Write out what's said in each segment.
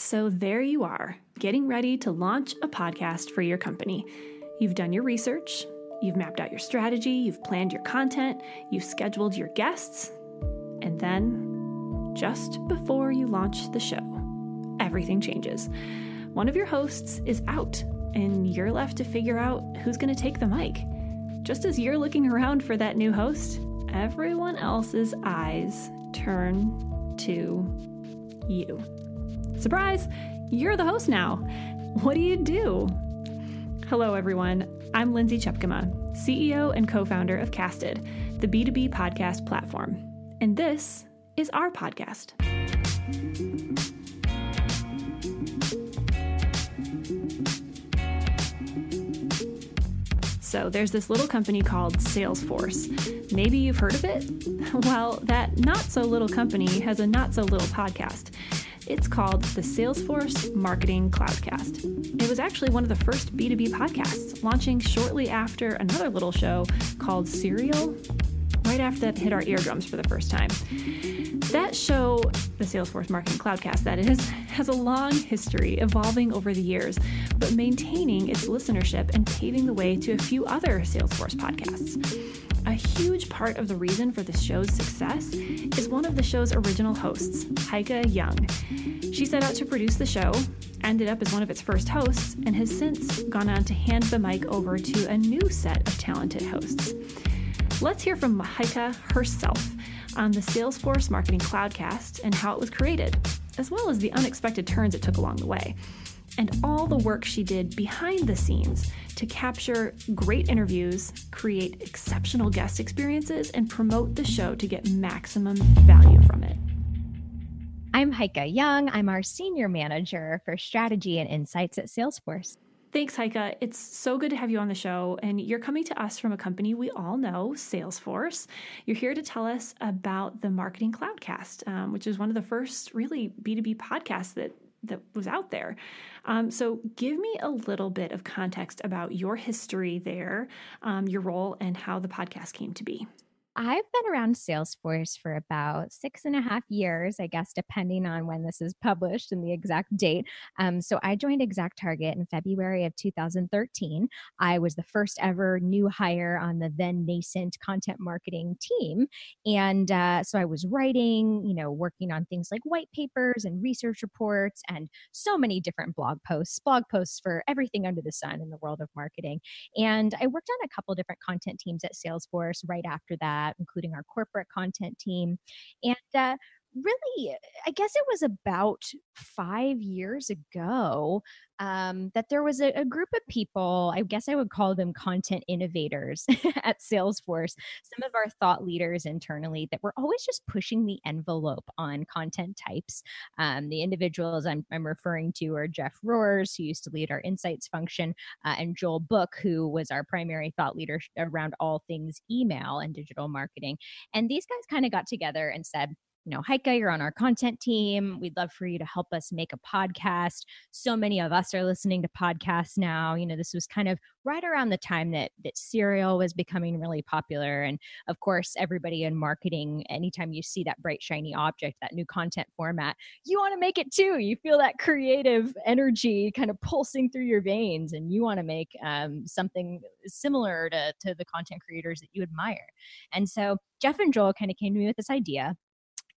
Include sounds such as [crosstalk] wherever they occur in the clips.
So there you are, getting ready to launch a podcast for your company. You've done your research, you've mapped out your strategy, you've planned your content, you've scheduled your guests, and then, just before you launch the show, everything changes. One of your hosts is out, and you're left to figure out who's going to take the mic. Just as you're looking around for that new host, everyone else's eyes turn to you. Surprise, you're the host now. What do you do? Hello, everyone. I'm Lindsay Tjepkema, CEO and co founder of Casted, the B2B podcast platform. And this is our podcast. So, there's this little company called Salesforce. Maybe you've heard of it? [laughs] Well, that not so little company has a not so little podcast. It's called the Salesforce Marketing Cloudcast. It was actually one of the first B2B podcasts, launching shortly after another little show called Serial, right after that hit our eardrums for the first time. That show, the Salesforce Marketing Cloudcast, that is, [laughs] has a long history evolving over the years, but maintaining its listenership and paving the way to a few other Salesforce podcasts. Part of the reason for the show's success is one of the show's original hosts, Heike Young. She set out to produce the show, ended up as one of its first hosts, and has since gone on to hand the mic over to a new set of talented hosts. Let's hear from Heike herself on the Salesforce Marketing Cloudcast and how it was created, as well as the unexpected turns it took along the way and all the work she did behind the scenes to capture great interviews, create exceptional guest experiences, and promote the show to get maximum value from it. I'm Heike Young. I'm our senior manager for strategy and insights at Salesforce. Thanks, Heike. It's so good to have you on the show. And you're coming to us from a company we all know, Salesforce. You're here to tell us about the Marketing Cloudcast, um, which is one of the first really B2B podcasts that that was out there. Um, so, give me a little bit of context about your history there, um, your role, and how the podcast came to be. I've been around Salesforce for about six and a half years, I guess, depending on when this is published and the exact date. Um, so I joined ExactTarget in February of 2013. I was the first ever new hire on the then nascent content marketing team. And uh, so I was writing, you know, working on things like white papers and research reports and so many different blog posts, blog posts for everything under the sun in the world of marketing. And I worked on a couple different content teams at Salesforce right after that including our corporate content team. And uh, really, I guess it was about five years ago um, that there was a, a, group of people, I guess I would call them content innovators [laughs] at Salesforce, some of our thought leaders internally that were always just pushing the envelope on content types. Um, the individuals I'm, I'm, referring to are Jeff Rohrs, who used to lead our insights function, uh, and Joel Book, who was our primary thought leader around all things email and digital marketing. And these guys kind of got together and said, you know, Heike, you're on our content team. We'd love for you to help us make a podcast. So many of us are listening to podcasts now. You know, this was kind of right around the time that that Serial was becoming really popular. And of course, everybody in marketing, anytime you see that bright, shiny object, that new content format, you want to make it too. You feel that creative energy kind of pulsing through your veins, and you want to make um, something similar to, to the content creators that you admire. And so Jeff and Joel kind of came to me with this idea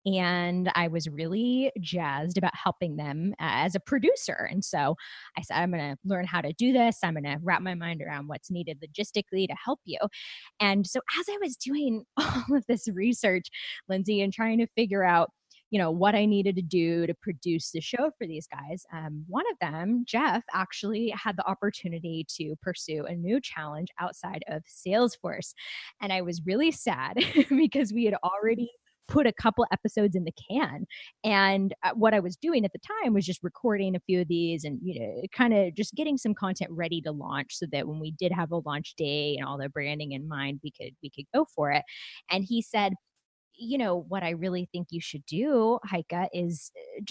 and I was really jazzed about helping them as a producer. And so I said, I'm going to learn how to do this. I'm going to wrap my mind around what's needed logistically to help you. And so as I was doing [laughs] all of this research, Lindsay, and trying to figure out you know what i needed to do to produce the show for these guys um, one of them jeff actually had the opportunity to pursue a new challenge outside of salesforce and i was really sad [laughs] because we had already put a couple episodes in the can. And uh, what I was doing at the time was just recording a few of these and, you know, kind of just getting some content ready to launch so that when we did have a launch day and all the branding in mind, we could, we could go for it. And he said, you know, what I really think you should do, Heike, is uh,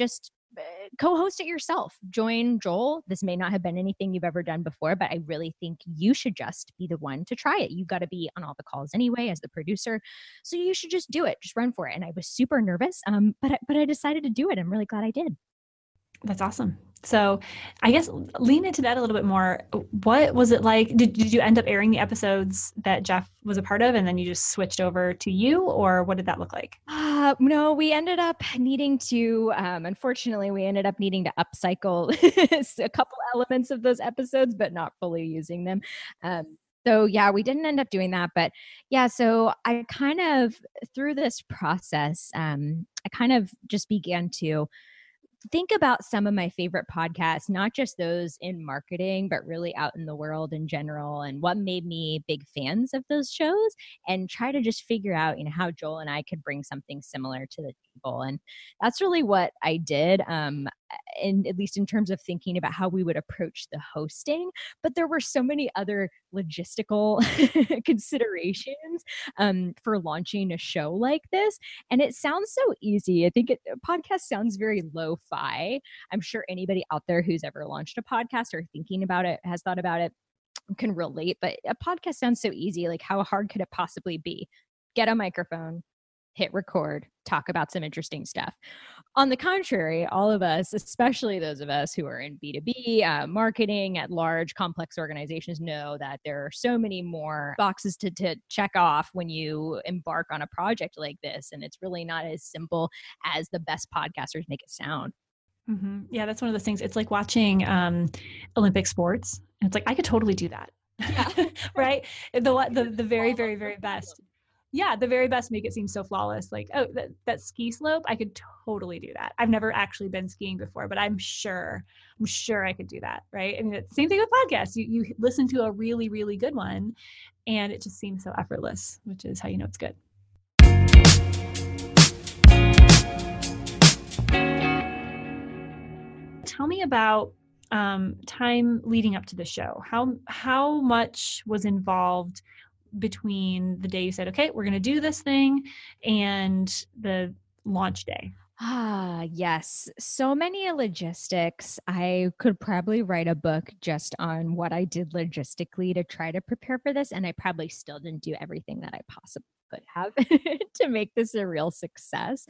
just co-host it yourself. Join joel. This may not have been anything you've ever done before but i really think you should just be the one to try it. You've got to be on all the calls anyway as the producer so you should just do it. Just run for it. And i was super nervous um, but I, but i decided to do it. I'm really glad i did. That's awesome. So, I guess lean into that a little bit more. What was it like? Did, did you end up airing the episodes that Jeff was a part of and then you just switched over to you, or what did that look like? Uh, no, we ended up needing to, um, unfortunately, we ended up needing to upcycle [laughs] a couple elements of those episodes, but not fully using them. Um, so yeah we didn't end up doing that but yeah so i kind of through this process um i kind of just began to think about some of my favorite podcasts, not just those in marketing, but really out in the world in general, and what made me big fans of those shows, and try to just figure out, you know, how Joel and I could bring something similar to the table. And that's really what I did. Um, in at least in terms of thinking about how we would approach the hosting but there were so many other logistical [laughs] considerations um, for launching a show like this and it sounds so easy i think it, a podcast sounds very lo-fi i'm sure anybody out there who's ever launched a podcast or thinking about it has thought about it can relate but a podcast sounds so easy. Like how hard could it possibly be? Get a microphone hit record, talk about some interesting stuff. On the contrary, all of us, especially those of us who are in B2B, uh, marketing at large, complex organizations, know that there are so many more boxes to, to check off when you embark on a project like this. And it's really not as simple as the best podcasters make it sound. Mm-hmm. Yeah, that's one of those things. It's like watching um, Olympic sports. And it's like, I could totally do that. Yeah. [laughs] right? The, the, the [laughs] very, very, very best yeah, the very best make it seem so flawless. Like, oh, that, that ski slope, I could totally do that. I've never actually been skiing before, but I'm sure, I'm sure I could do that. Right. I mean, it's same thing with podcasts. You, you listen to a really, really good one and it just seems so effortless, which is how you know it's good. Tell me about um, time leading up to the show. How how much was involved between the day you said, okay, we're going to do this thing and the launch day? Ah, yes. So many logistics. I could probably write a book just on what I did logistically to try to prepare for this. And I probably still didn't do everything that I possibly could have [laughs] to make this a real success.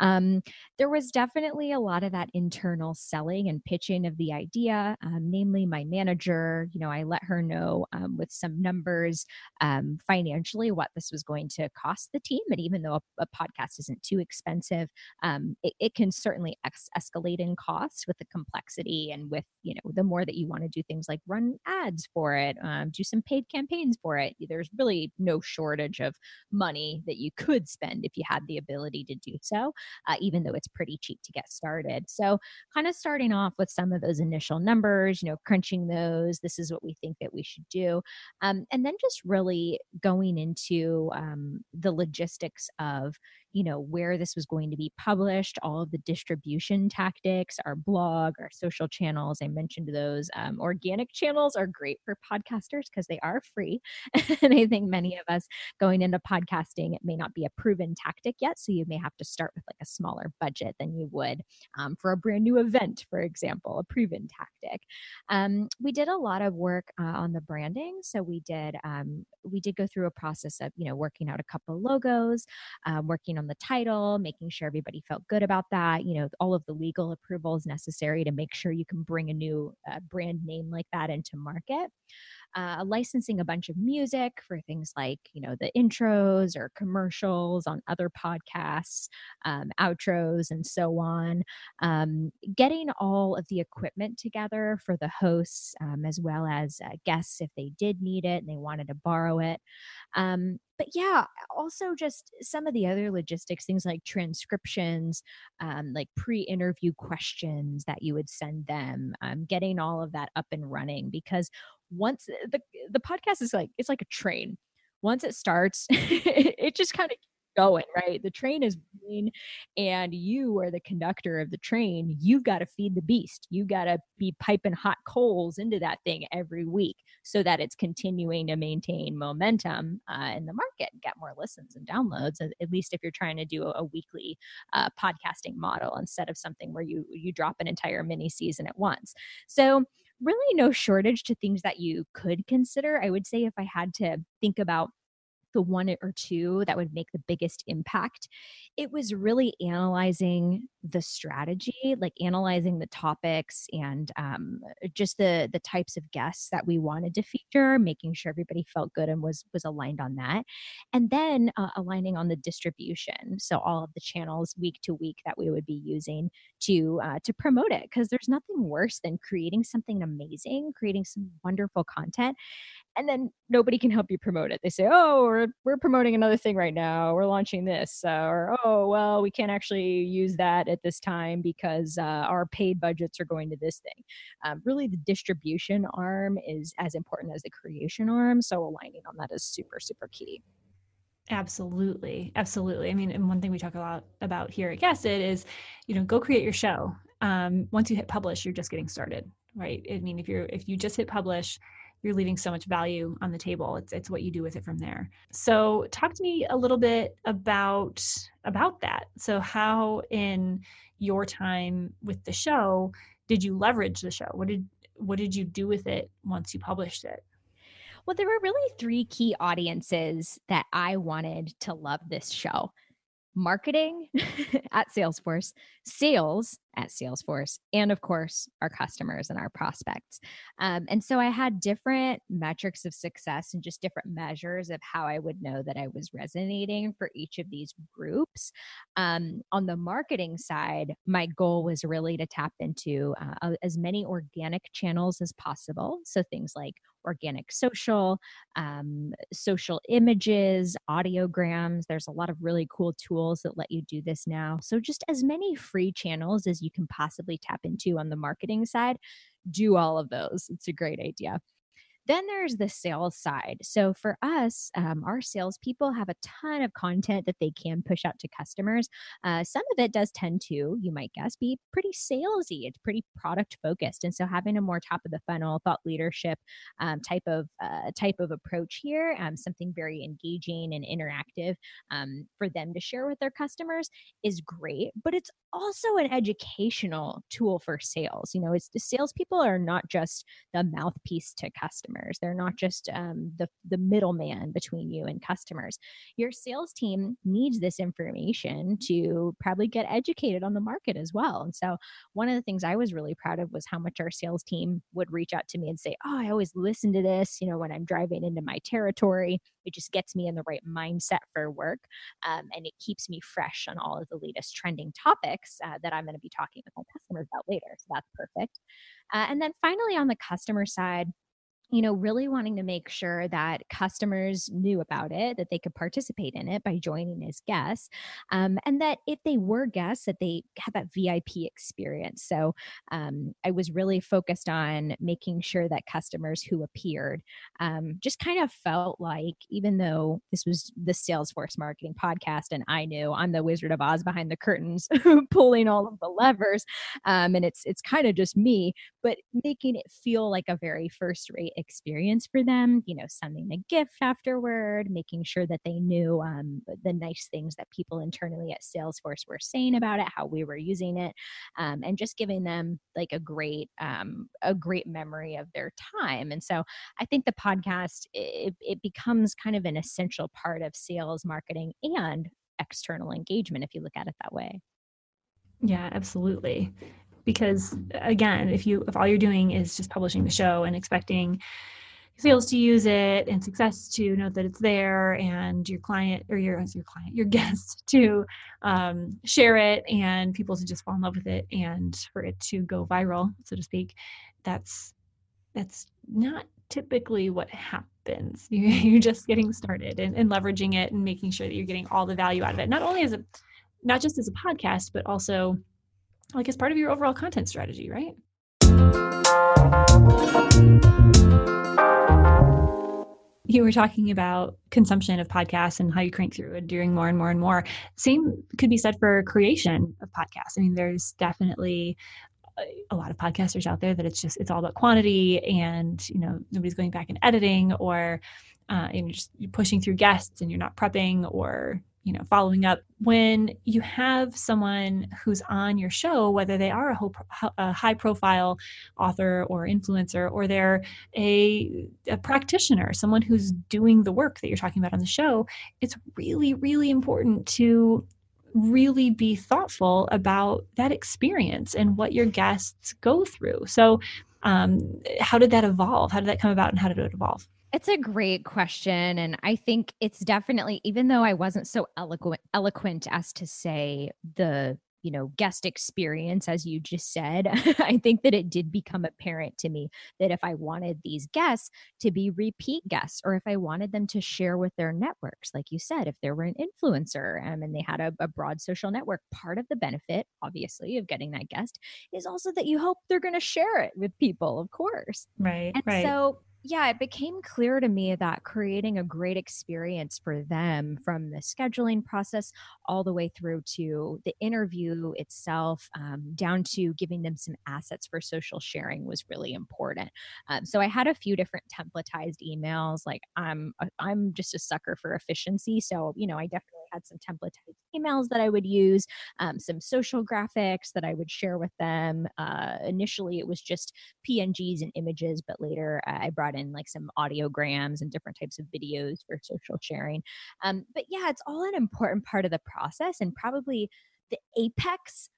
Um, there was definitely a lot of that internal selling and pitching of the idea, um, namely my manager. You know, I let her know um, with some numbers um, financially what this was going to cost the team. And even though a, a podcast isn't too expensive, um, it, it, can certainly ex- escalate in costs with the complexity and with, you know, the more that you want to do things like run ads for it, um, do some paid campaigns for it. There's really no shortage of money money that you could spend if you had the ability to do so, uh, even though it's pretty cheap to get started. So, kind of starting off with some of those initial numbers, you know, crunching those, this is what we think that we should do. Um, and then just really going into um, the logistics of, you know where this was going to be published all of the distribution tactics our blog our social channels i mentioned those um, organic channels are great for podcasters because they are free. [laughs] And i think many of us going into podcasting it may not be a proven tactic yet so you may have to start with like a smaller budget than you would um, for a brand new event for example a proven tactic. Um, we did a lot of work uh, on the branding so we did um, we did go through a process of you know working out a couple logos um, working on on the title, making sure everybody felt good about that, you know, all of the legal approvals necessary to make sure you can bring a new uh, brand name like that into market. Uh, licensing a bunch of music for things like you know the intros or commercials on other podcasts um, outros and so on. Um, getting all of the equipment together for the hosts um, as well as uh, guests if they did need it and they wanted to borrow it. Um, but yeah also just some of the other logistics things like transcriptions um, like pre-interview questions that you would send them um, getting all of that up and running because once eh, the the podcast is like it's like a train. Once it starts, [laughs] it just kind of going, right? The train is moving and you are the conductor of the train. You've got to feed the beast. You got to be piping hot coals into that thing every week so that it's continuing to maintain momentum uh, in the market and get more listens and downloads, at least if you're trying to do a, a weekly uh, podcasting model instead of something where you you drop an entire mini season at once. So really no shortage to things that you could consider. I would say if I had to think about the one or two that would make the biggest impact, it was really analyzing the strategy, like analyzing the topics and um, just the the types of guests that we wanted to feature, making sure everybody felt good and was was aligned on that, and then uh, aligning on the distribution. So all of the channels week to week that we would be using to uh, to promote it, because there's nothing worse than creating something amazing, creating some wonderful content, and then nobody can help you promote it. They say, "Oh, we're we're promoting another thing right now. We're launching this," uh, or "Oh, well, we can't actually use that at this time because uh, our paid budgets are going to this thing." Um, really, the distribution arm is as important as the creation arm. So aligning on that is super super key. Absolutely, absolutely. I mean, and one thing we talk a lot about here at Guess is, you know, go create your show. Um, once you hit publish, you're just getting started, right? I mean, if you're if you just hit publish you're leaving so much value on the table. It's it's what you do with it from there. So talk to me a little bit about about that. So how in your time with the show did you leverage the show? What did what did you do with it once you published it? Well there were really three key audiences that i wanted to love this show. Marketing [laughs] at Salesforce, sales at Salesforce, and of course, our customers and our prospects. Um, and so I had different metrics of success and just different measures of how I would know that I was resonating for each of these groups. Um, on the marketing side, my goal was really to tap into uh, as many organic channels as possible. So things like organic social, um, social images, audiograms. There's a lot of really cool tools that let you do this now. So, just as many free channels as you can possibly tap into on the marketing side, do all of those. It's a great idea. Then there's the sales side. So for us, um, our salespeople have a ton of content that they can push out to customers. Uh, some of it does tend to, you might guess, be pretty salesy. It's pretty product focused, and so having a more top of the funnel thought leadership um, type of uh, type of approach here, um, something very engaging and interactive um, for them to share with their customers is great. But it's also an educational tool for sales. You know, it's the salespeople are not just the mouthpiece to customers. They're not just um, the the middleman between you and customers. Your sales team needs this information to probably get educated on the market as well. And so, one of the things I was really proud of was how much our sales team would reach out to me and say, "Oh, I always listen to this. You know, when I'm driving into my territory, it just gets me in the right mindset for work, um, and it keeps me fresh on all of the latest trending topics uh, that I'm going to be talking with my customers about later. So that's perfect. Uh, and then finally, on the customer side, you know, really wanting to make sure that customers knew about it, that they could participate in it by joining as guests, um, and that if they were guests, that they had that VIP experience. So um, I was really focused on making sure that customers who appeared um, just kind of felt like, even though this was the Salesforce marketing podcast, and I knew I'm the Wizard of Oz behind the curtains, [laughs] pulling all of the levers, um, and it's it's kind of just me, but making it feel like a very first rate experience for them, you know, sending a gift afterward, making sure that they knew um, the nice things that people internally at Salesforce were saying about it, how we were using it, um, and just giving them like a great, um, a great memory of their time. And so I think the podcast, it, it becomes kind of an essential part of sales marketing and external engagement if you look at it that way. Yeah, absolutely because again if you if all you're doing is just publishing the show and expecting sales to use it and success to know that it's there and your client or your your client your [laughs] guest to um, share it and people to just fall in love with it and for it to go viral so to speak that's that's not typically what happens. [laughs] You, are just getting started and, and leveraging it and making sure that you're getting all the value out of it not only as a not just as a podcast but also like as part of your overall content strategy, right? You were talking about consumption of podcasts and how you crank through and doing more and more and more. Same could be said for creation of podcasts. I mean, there's definitely a lot of podcasters out there that it's just it's all about quantity and you know nobody's going back and editing or uh, you're just you're pushing through guests and you're not prepping or you know following up when you have someone who's on your show whether they are a, a high profile author or influencer or they're a, a practitioner someone who's doing the work that you're talking about on the show it's really really important to really be thoughtful about that experience and what your guests go through. So, um, how did that evolve? How did that come about and how did it evolve? It's a great question. And I think it's definitely, even though I wasn't so eloquent, eloquent as to say the you know guest experience as you just said [laughs] i think that it did become apparent to me that if i wanted these guests to be repeat guests or if i wanted them to share with their networks like you said if there were an influencer um, and they had a, a broad social network part of the benefit obviously of getting that guest is also that you hope they're going to share it with people of course right and right. so yeah, it became clear to me that creating a great experience for them from the scheduling process all the way through to the interview itself, um, down to giving them some assets for social sharing was really important. Um, so I had a few different templatized emails. Like I'm, I'm just a sucker for efficiency, so you know I definitely had some templatized emails that I would use, um, some social graphics that I would share with them. Uh, initially, it was just PNGs and images, but later I brought in like some audiograms and different types of videos for social sharing. Um, but yeah, it's all an important part of the process and probably the apex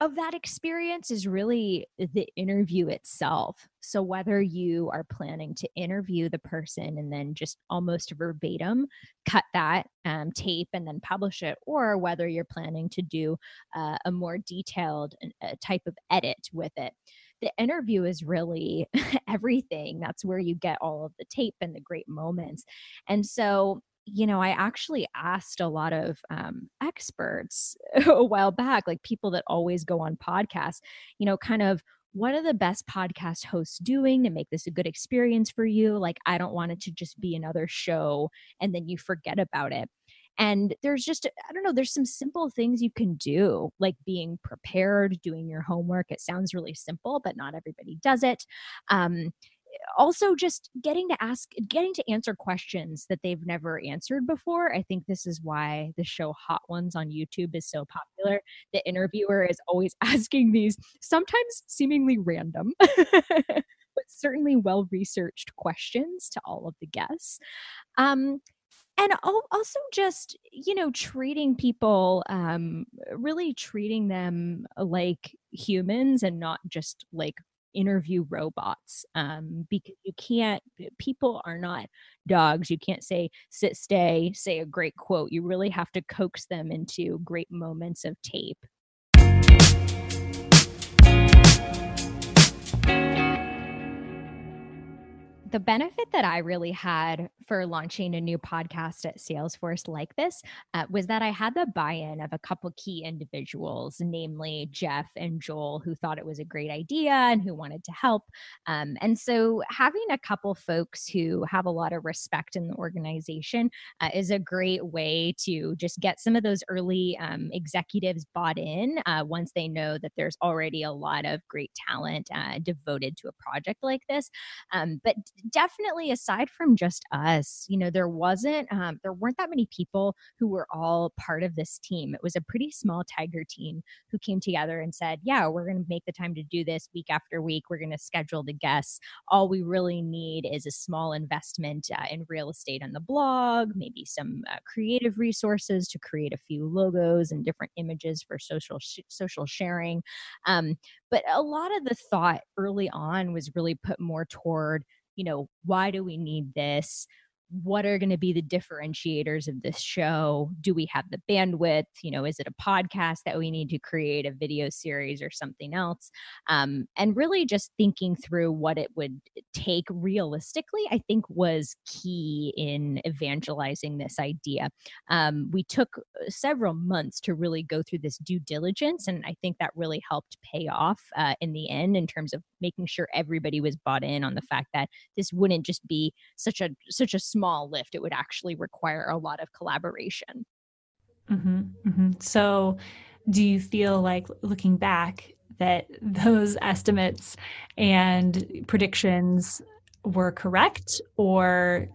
of that experience is really the interview itself. So, whether you are planning to interview the person and then just almost verbatim cut that um, tape and then publish it, or whether you're planning to do uh, a more detailed uh, type of edit with it, the interview is really [laughs] everything. That's where you get all of the tape and the great moments. And so, you know, I actually asked a lot of um, experts [laughs] a while back, like people that always go on podcasts, you know, kind of what are the best podcast hosts doing to make this a good experience for you? Like, I don't want it to just be another show and then you forget about it. And there's just, I don't know, there's some simple things you can do, like being prepared, doing your homework. It sounds really simple, but not everybody does it. Um, also just getting to ask getting to answer questions that they've never answered before. I think this is why the show hot ones on youtube is so popular. The interviewer is always [laughs] asking these sometimes seemingly random [laughs] but certainly well researched questions to all of the guests. Um, and also just you know treating people um really treating them like humans and not just like interview robots um, because you can't people are not dogs. You can't say sit stay say a great quote. You really have to coax them into great moments of tape the benefit that I really had for launching a new podcast at Salesforce like this uh, was that I had the buy in of a couple key individuals, namely Jeff and Joel, who thought it was a great idea and who wanted to help. Um, and so having a couple folks who have a lot of respect in the organization uh, is a great way to just get some of those early um, executives bought in uh, once they know that there's already a lot of great talent uh, devoted to a project like this. Um, but definitely aside from just us you know there wasn't um, there weren't that many people who were all part of this team. It was a pretty small tiger team who came together and said yeah we're going to make the time to do this week after week. We're going to schedule the guests. All we really need is a small investment uh, in real estate on the blog maybe some uh, creative resources to create a few logos and different images for social sh- social sharing. Um, but a lot of the thought early on was really put more toward you know, why do we need this? What are going to be the differentiators of this show? Do we have the bandwidth? You know is it a podcast that we need to create a video series or something else? Um, and really just thinking through what it would take realistically i think was key in evangelizing this idea. Um, we took uh, several months to really go through this due diligence and i think that really helped pay off uh, in the end in terms of making sure everybody was bought in on the fact that this wouldn't just be such a such a small lift, it would actually require a lot of collaboration. Mm-hmm, mm-hmm. So, do you feel like looking back that [laughs] those estimates and predictions were correct, or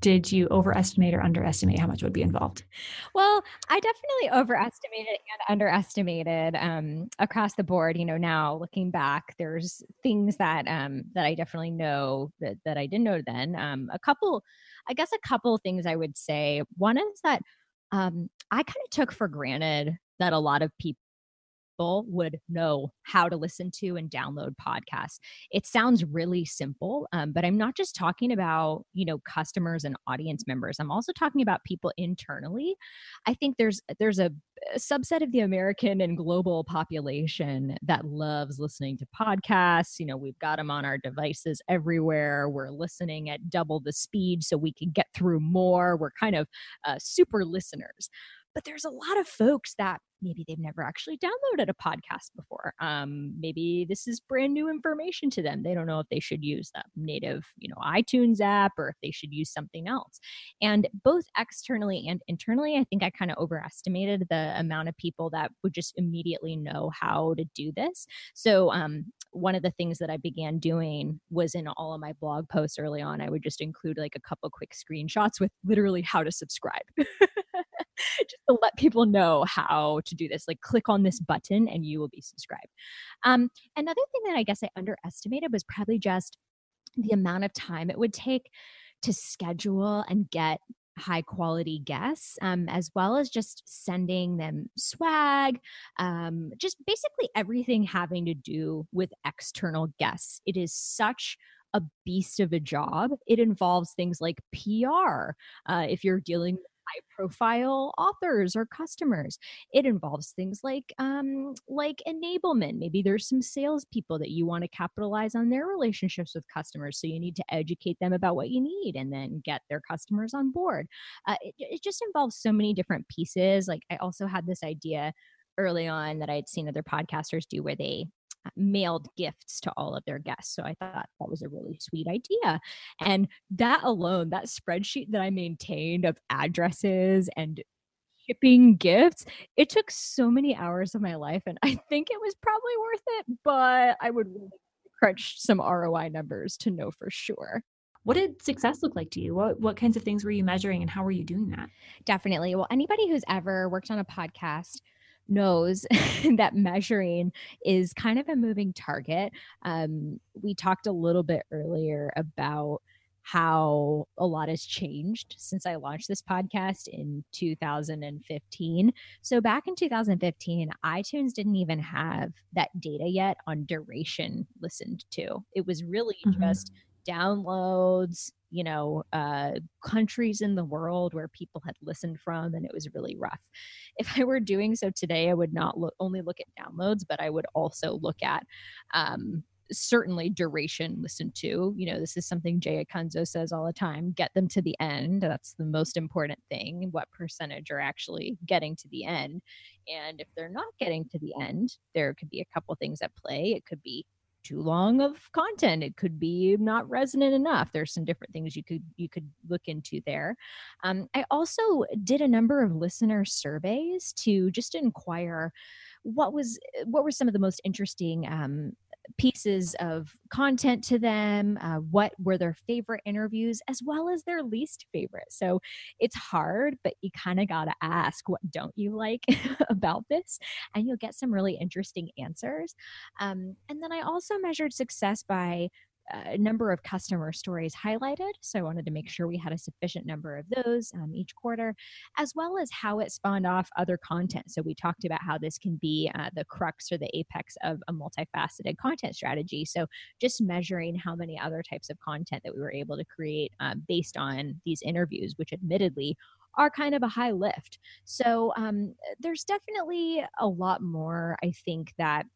did you overestimate or underestimate how much would be involved? Well, I definitely overestimated and underestimated um, across the board. You know, now looking back, there's things that um, that I definitely know that that I didn't know then. Um, a couple, I guess, a couple things I would say. One is that um, I kind of took for granted that a lot of people would know how to listen to and download podcasts. It sounds really simple, um, but I'm not just talking about you know customers and audience members. I'm also talking about people internally. I think there's there's a, a subset of the American and global population that loves listening to podcasts. You know, we've got them on our devices everywhere. We're listening at double the speed so we can get through more. We're kind of uh, super listeners but there's a lot of folks that maybe they've never actually downloaded a podcast before um, maybe this is brand new information to them they don't know if they should use the native you know itunes app or if they should use something else. And both externally and internally i think i kind of overestimated the amount of people that would just immediately know how to do this. So um, one of the things that i began doing was in all of my blog posts early on i would just include like a couple quick screenshots with literally how to subscribe. [laughs] Just to let people know how to do this. Like, click on this button and you will be subscribed. Um, another thing that I guess I underestimated was probably just the amount of time it would take to schedule and get high quality guests, um, as well as just sending them swag, um, just basically everything having to do with external guests. It is such a beast of a job. It involves things like PR. Uh, if you're dealing high profile authors or customers. It involves things like um, like enablement. Maybe there's some salespeople that you want to capitalize on their relationships with customers, so you need to educate them about what you need and then get their customers on board. Uh, it, it just involves so many different pieces. Like I also had this idea early on that I had seen other podcasters do where they mailed gifts to all of their guests. So I thought that was a really sweet idea. And that alone, that spreadsheet that I maintained of addresses and shipping gifts, it took so many hours of my life. And I think it was probably worth it, but I would really crunch some ROI numbers to know for sure. What did success look like to you? What what kinds of things were you measuring and how were you doing that? Definitely. Well, anybody who's ever worked on a podcast knows [laughs] that measuring is kind of a moving target. Um, we talked a little bit earlier about how a lot has changed since I launched this podcast in 2015. So, back in 2015, iTunes didn't even have that data yet on duration listened to. It was really mm-hmm. just downloads, you know, uh, countries in the world where people had listened from, and it was really rough. [laughs] If I were doing so today, I would not look only look at downloads, but I would also look at um, certainly duration listened to. You know, this is something Jay Acunzo says all the time get them to the end. That's the most important thing. What percentage are actually getting to the end? And if they're not getting to the end, there could be a couple things at play. It could be too long of content it could be not resonant enough there's some different things you could you could look into there. Um, i also did a number of listener surveys to just inquire what was what were some of the most interesting um, pieces of content to them, uh, what were their favorite interviews, as well as their least favorite. So it's hard, but you kind of got to ask, what don't you like [laughs] about this? And you'll get some really interesting answers. Um, and then I also measured success by a number of customer stories highlighted. So I wanted to make sure we had a sufficient number of those um, each quarter, as well as how it spawned off other content. So we talked about how this can be uh, the crux or the apex of a multifaceted content strategy. So just measuring how many other types of content that we were able to create uh, based on these interviews, which admittedly are kind of a high lift. So um, there's definitely a lot more, I think, that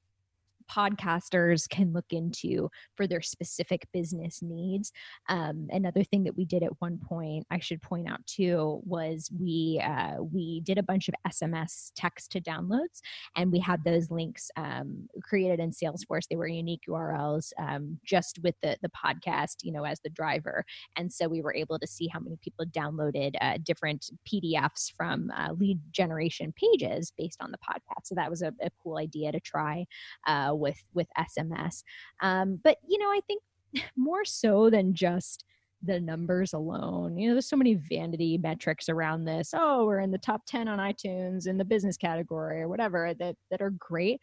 podcasters can look into for their specific business needs. Um, another thing that we did at one point, I should point out too, was we uh, we did a bunch of SMS text to downloads, and we had those links um, created in Salesforce. They were unique URLs, um, just with the the podcast, you know, as the driver, and so we were able to see how many people downloaded uh, different PDFs from uh, lead generation pages based on the podcast. So that was a, a cool idea to try uh, with with SMS. Um, but you know, I think [sighs] more so than just the numbers alone. You know, there's so many vanity metrics around this. Oh, we're in the top 10 on iTunes in the business category or whatever that that are great.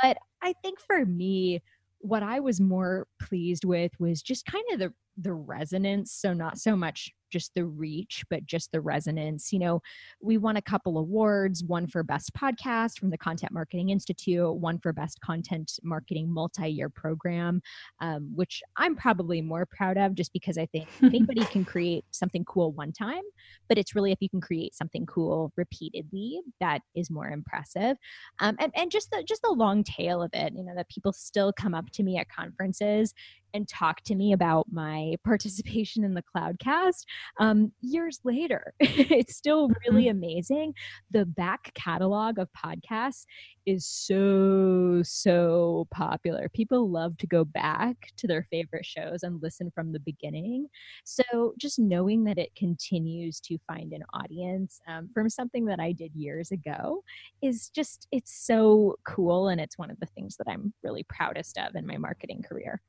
But I think for me, what I was more pleased with was just kind of the the resonance. So, not so much just the reach, but just the resonance. You know, we won a couple awards one for Best Podcast from the Content Marketing Institute, one for Best Content Marketing Multi Year Program, um, which I'm probably more proud of just because I think [laughs] anybody can create something cool one time, but it's really if you can create something cool repeatedly that is more impressive. Um, and, and just the just the long tail of it, you know, that people still come up to me at conferences and talk to me about my participation in the Cloudcast um, years later. [laughs] it's still really mm-hmm. amazing. The back catalog of podcasts is so, so popular. People love to go back to their favorite shows and listen from the beginning. So just knowing that it continues to find an audience um, from something that I did years ago is just, it's so cool. And it's one of the things that I'm really proudest of in my marketing career.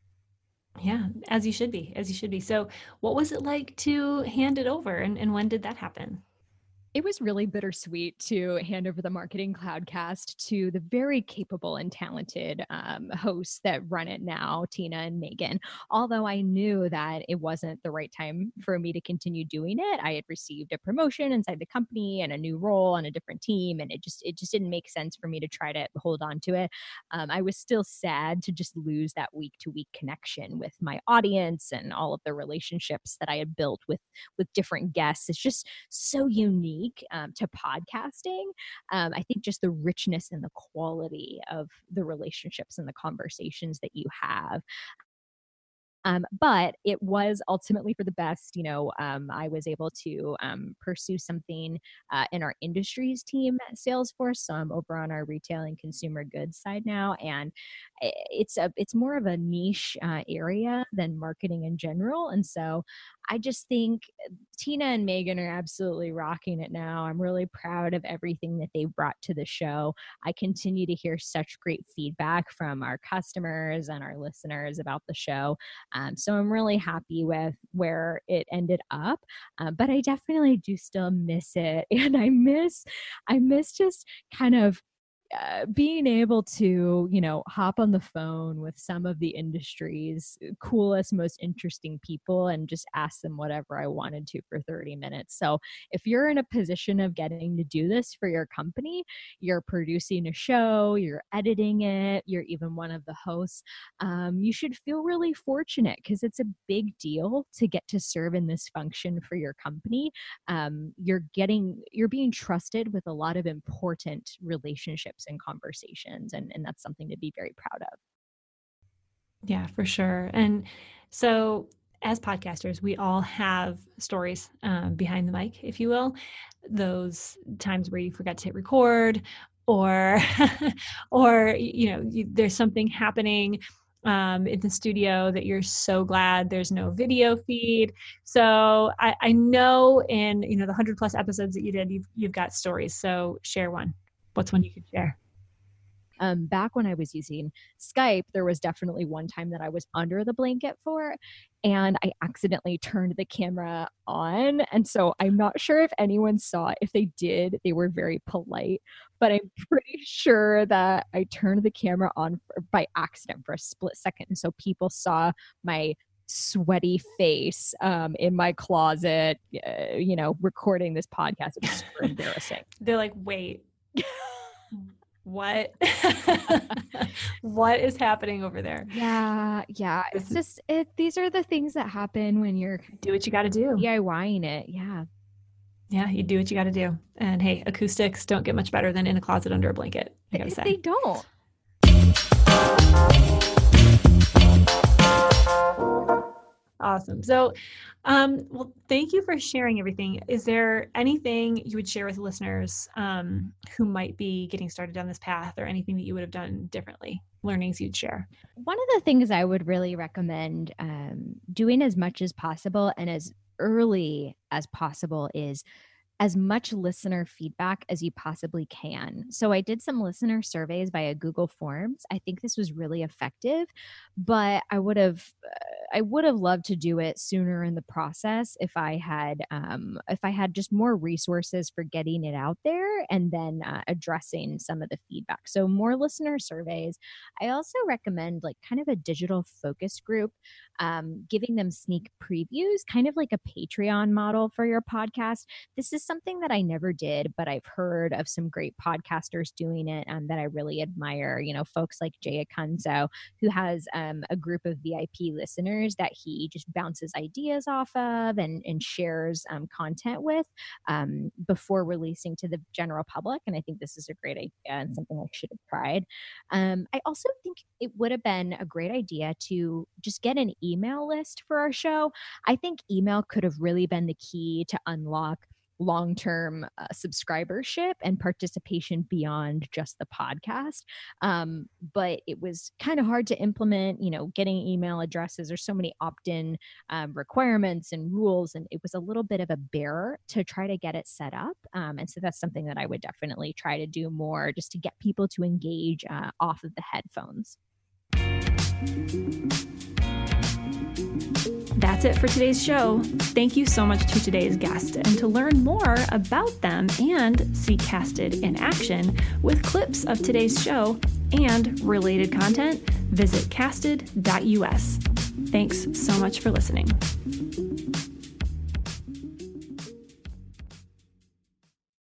Yeah, as you should be, as you should be. So, what was it like to hand it over and, and when did that happen? It was really bittersweet to hand over the marketing cloudcast to the very capable and talented um, hosts that run it now tina and megan. Although i knew that it wasn't the right time for me to continue doing it i had received a promotion inside the company and a new role on a different team and it just it just didn't make sense for me to try to hold on to it. Um, i was still sad to just lose that week to week connection with my audience and all of the relationships that i had built with with different guests. It's just so unique unique um, to podcasting. Um, I think just the richness and the quality of the relationships and the conversations that you have. Um, but it was ultimately for the best. You know, um, I was able to um, pursue something uh, in our industries team at Salesforce. So I'm over on our retail and consumer goods side now, and it's a it's more of a niche uh, area than marketing in general. And so I just think Tina and Megan are absolutely rocking it now. I'm really proud of everything that they've brought to the show. I continue to hear such great feedback from our customers and our listeners about the show. Um, so I'm really happy with where it ended up. Uh, but I definitely do still miss it. [laughs] And I miss, I miss just kind of uh, being able to, you know, hop on the phone with some of the industry's coolest, most interesting people and just ask them whatever I wanted to for 30 minutes. So, if you're in a position of getting to do this for your company, you're producing a show, you're editing it, you're even one of the hosts, um, you should feel really fortunate because it's a big deal to get to serve in this function for your company. Um, you're getting, you're being trusted with a lot of important relationships and conversations and, and that's something to be very proud of yeah for sure and so as podcasters we all have stories um, behind the mic if you will those times where you forgot to hit record or [laughs] or you know you, there's something happening um, in the studio that you're so glad there's no video feed. So I, I know in you know the hundred plus episodes that you did, you've you've got stories. So share one what's one you could share? Um, back when I was using Skype, there was definitely one time that I was under the blanket for, and I accidentally turned the camera on. And so I'm not sure if anyone saw it. If they did, they were very polite, but I'm pretty sure that I turned the camera on for, by accident for a split second. And so people saw my sweaty face um, in my closet, uh, you know, recording this podcast. It was super [laughs] embarrassing. They're like, wait, [laughs] what [laughs] what is happening over there? Yeah yeah it's just it these are the things that happen when you're do what you got to do DIYing it yeah. Yeah you do what you got to do. And hey acoustics don't get much better than in a closet under a blanket i gotta say. they don't Awesome. So, um, well, thank you for sharing everything. Is there anything you would share with listeners um, who might be getting started down this path or anything that you would have done differently, learnings you'd share? One of the things I would really recommend um, doing as much as possible and as early as possible is as much listener feedback as you possibly can. So I did some listener surveys via Google Forms. I think this was really effective, but I would have I would have loved to do it sooner in the process if I had um, if I had just more resources for getting it out there and then uh, addressing some of the feedback. So more listener surveys. I also recommend like kind of a digital focus group, um, giving them sneak previews, kind of like a Patreon model for your podcast. This is something that I never did, but I've heard of some great podcasters doing it and that I really admire. You know, folks like Jay Acunzo, who has um, a group of VIP listeners that he just bounces ideas off of and, and shares um, content with um, before releasing to the general public. And I think this is a great idea and something I should have tried. Um, I also think it would have been a great idea to just get an email list for our show. I think email could have really been the key to unlock long term uh, subscribership and participation beyond just the podcast. Um, but it was kind of hard to implement, you know, getting email addresses. There's so many opt in um, requirements and rules, and it was a little bit of a bear to try to get it set up. Um, and so that's something that I would definitely try to do more just to get people to engage uh, off of the headphones. That's it for today's show. Thank you so much to today's guest. And to learn more about them and see Casted in action with clips of today's show and related content, visit casted.us. Thanks so much for listening.